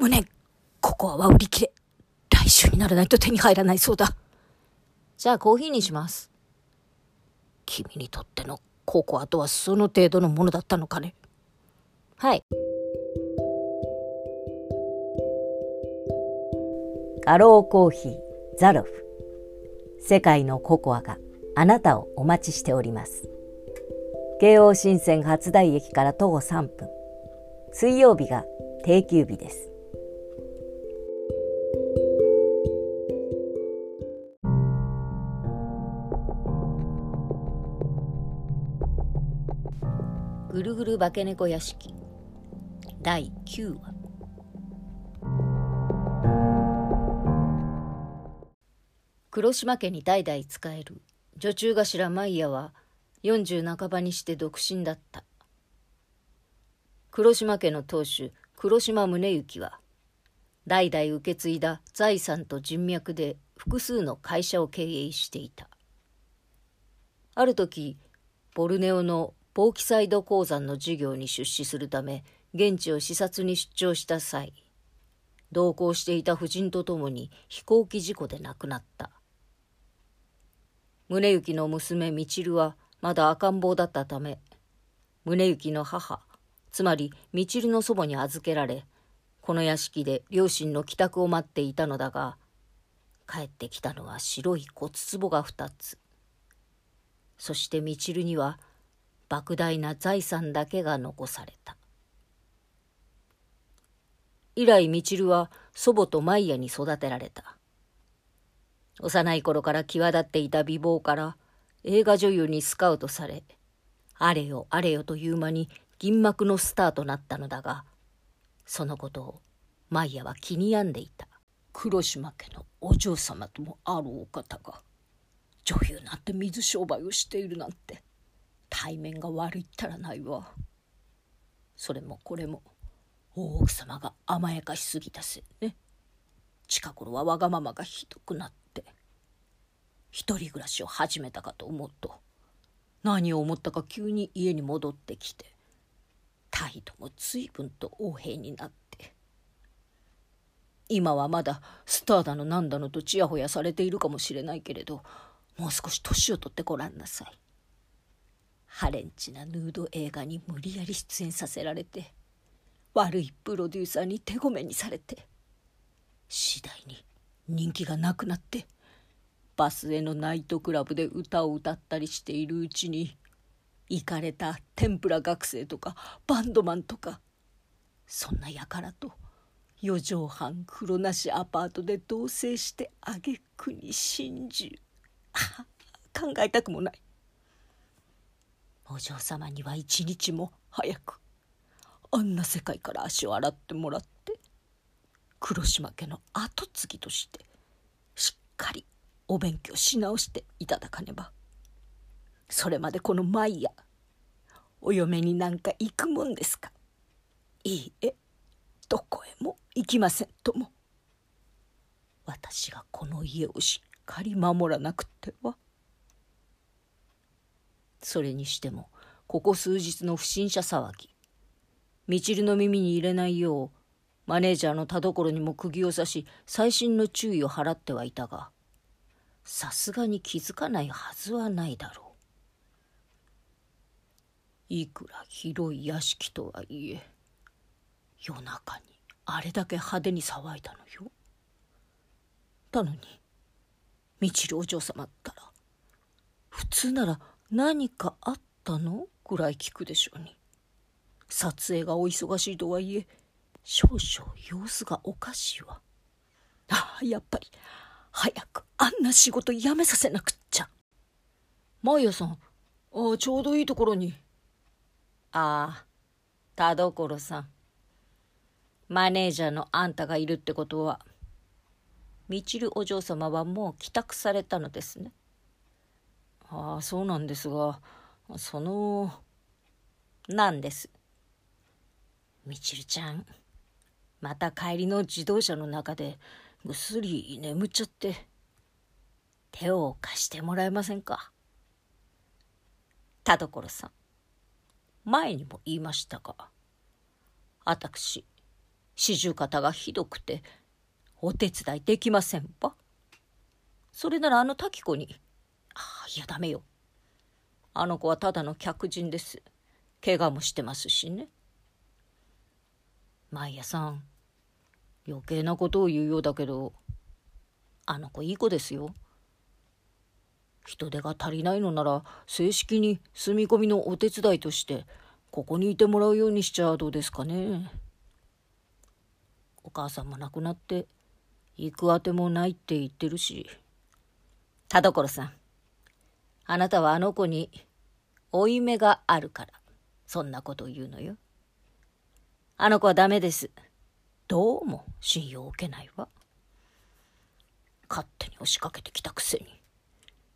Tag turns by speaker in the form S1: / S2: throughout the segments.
S1: 胸、ココアは売り切れ。来週にならないと手に入らないそうだ。
S2: じゃあコーヒーにします。
S1: 君にとってのココアとはその程度のものだったのかね。
S2: はい。
S3: ガローコーヒーザロフ世界のココアがあなたをお待ちしております京王新線初台駅から徒歩3分水曜日が定休日です
S2: ぐるぐる化け猫屋敷。第9話。黒島家に代々仕える女中頭マイヤは40半ばにして独身だった。黒島家の当主黒島宗行は代々受け継いだ財産と人脈で複数の会社を経営していた。ある時ボルネオのポーキサイド鉱山の事業に出資するため現地を視察に出張した際同行していた夫人と共に飛行機事故で亡くなった。宗行の娘みちるはまだ赤ん坊だったため宗行の母つまりみちるの祖母に預けられこの屋敷で両親の帰宅を待っていたのだが帰ってきたのは白い骨壺が2つ。そしてみちるには莫大な財産だけが残された。以来みちるは祖母とマイヤに育てられた。幼い頃から際立っていた美貌から映画女優にスカウトされあれよあれよという間に銀幕のスターとなったのだがそのことをマイヤは気に病んでいた。
S1: 黒島家のお嬢様ともあるお方が女優なんて水商売をしているなんて。対面が悪いったらないわ。それもこれも大奥様が甘やかしすぎたせいね。近頃はわがままがひどくなって一人暮らしを始めたかと思うと何を思ったか急に家に戻ってきて態度も随分と横柄になって今はまだスターだのなんだのとちやほやされているかもしれないけれどもう少し年を取ってごらんなさい。ハレンチなヌード映画に無理やり出演させられて悪いプロデューサーに手ごめにされて次第に人気がなくなってバスへのナイトクラブで歌を歌ったりしているうちに行かれた天ぷら学生とかバンドマンとかそんな輩と四畳半風呂なしアパートで同棲してあげくに心中。考えたくもない。お嬢様には一日も早くあんな世界から足を洗ってもらって黒島家の跡継ぎとしてしっかりお勉強し直していただかねば。それまでこのマイヤお嫁になんか行くもんですか？いいえどこへも行きませんとも。私がこの家をしっかり守らなくては。それにしてもここ数日の不審者騒ぎ。みちるの耳に入れないようマネージャーの田所にも釘を刺し細心の注意を払ってはいたがさすがに気づかないはずはないだろう。いくら広い屋敷とはいえ夜中にあれだけ派手に騒いだのよ。なのにみちるお嬢様ったら普通なら何かあったの？ぐらい聞くでしょうに撮影がお忙しいとはいえ少々様子がおかしいわ。ああ、やっぱり、早くあんな仕事やめさせなくっちゃ。マイヤさん、ああ、ちょうどいいところに。
S2: ああ、田所さん。マネージャーのあんたがいるってことは、みちるお嬢様はもう帰宅されたのですね。
S1: ああ、そうなんですが、その、
S2: なんです。みちるちゃん。また帰りの自動車の中でぐっすり眠っちゃって手を貸してもらえませんか？田所さん前にも言いましたが私
S1: 四十肩がひどくてお手伝いできませんわ。それならあの滝子に「ああいやダメよ。あの子はただの客人です。怪我もしてますしね。マイヤさん余計なことを言うようだけどあの子いい子ですよ。人手が足りないのなら正式に住み込みのお手伝いとしてここにいてもらうようにしちゃどうですかね。お母さんも亡くなって行くあてもないって言ってるし田所さんあなたはあの子に負い目があるからそんなことを言うのよ。あの子はダメです。どうも信用を受けないわ。勝手に押しかけてきたくせに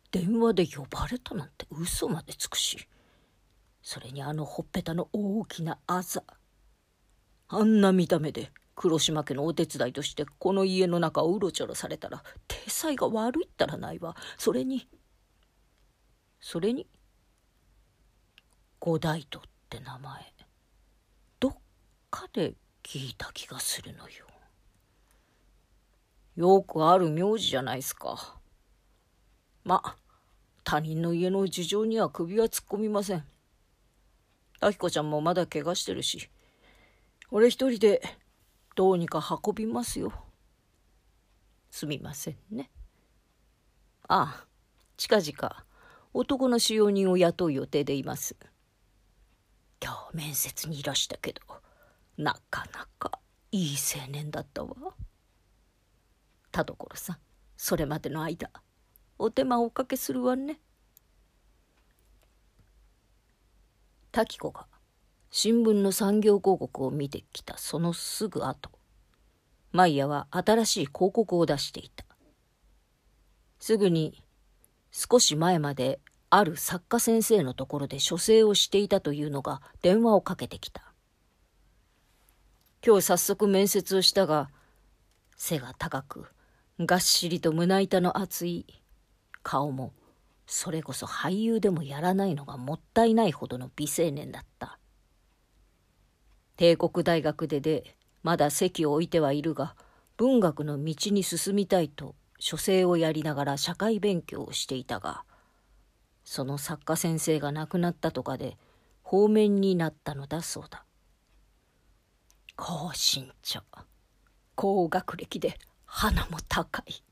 S1: 電話で呼ばれたなんて嘘までつくしそれにあのほっぺたの大きなあざあんな見た目で黒島家のお手伝いとしてこの家の中をうろちょろされたら体裁が悪いったらないわそれにそれに五大とって名前どっかで聞いた気がするのよよくある名字じゃないすかま他人の家の事情には首は突っ込みませんあきこちゃんもまだ怪我してるし俺一人でどうにか運びますよ。すみませんね。ああ、近々男の使用人を雇う予定でいます。今日面接にいらしたけど、なかなかいい青年だったわ。田所さん、それまでの間、お手間をおかけするわね。滝子が新聞の産業広告を見てきたそのすぐ後マイヤは新しい広告を出していたすぐに少し前まである作家先生のところで書生をしていたというのが電話をかけてきた。今日早速面接をしたが背が高くがっしりと胸板の厚い顔もそれこそ俳優でもやらないのがもったいないほどの美青年だった。帝国大学ででまだ席を置いてはいるが文学の道に進みたいと書生をやりながら社会勉強をしていたがその作家先生が亡くなったとかで方面になったのだそうだ。高身長。高学歴で鼻も高い。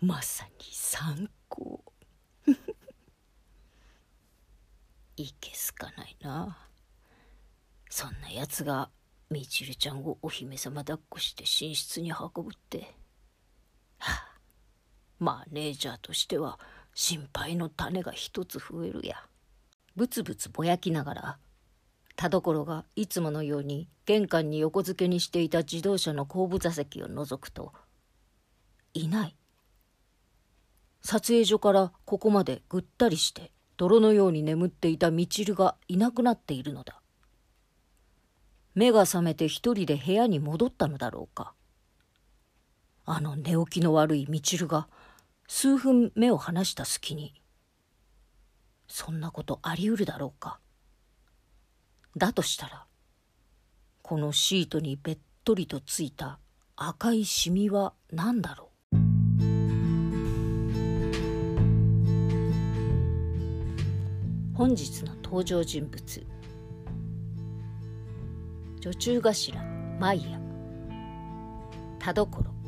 S1: まさに参考。いけすかないな。そんなやつがみちるちゃんをお姫様抱っこして寝室に運ぶって。マネージャーとしては心配の種が一つ増えるや。ブツブツぼやきながら田所がいつものように玄関に横付けにしていた自動車の後部座席を覗くといない。撮影所からここまでぐったりして泥のように眠っていたみちるがいなくなっているのだ。目が覚めて一人で部屋に戻ったのだろうか。あの寝起きの悪いみちるが数分目を離した隙にそんなことありうるだろうか。だとしたらこのシートにべっとりとついた赤いシミは何だろう？本日の登場人物女中頭マイヤ田所。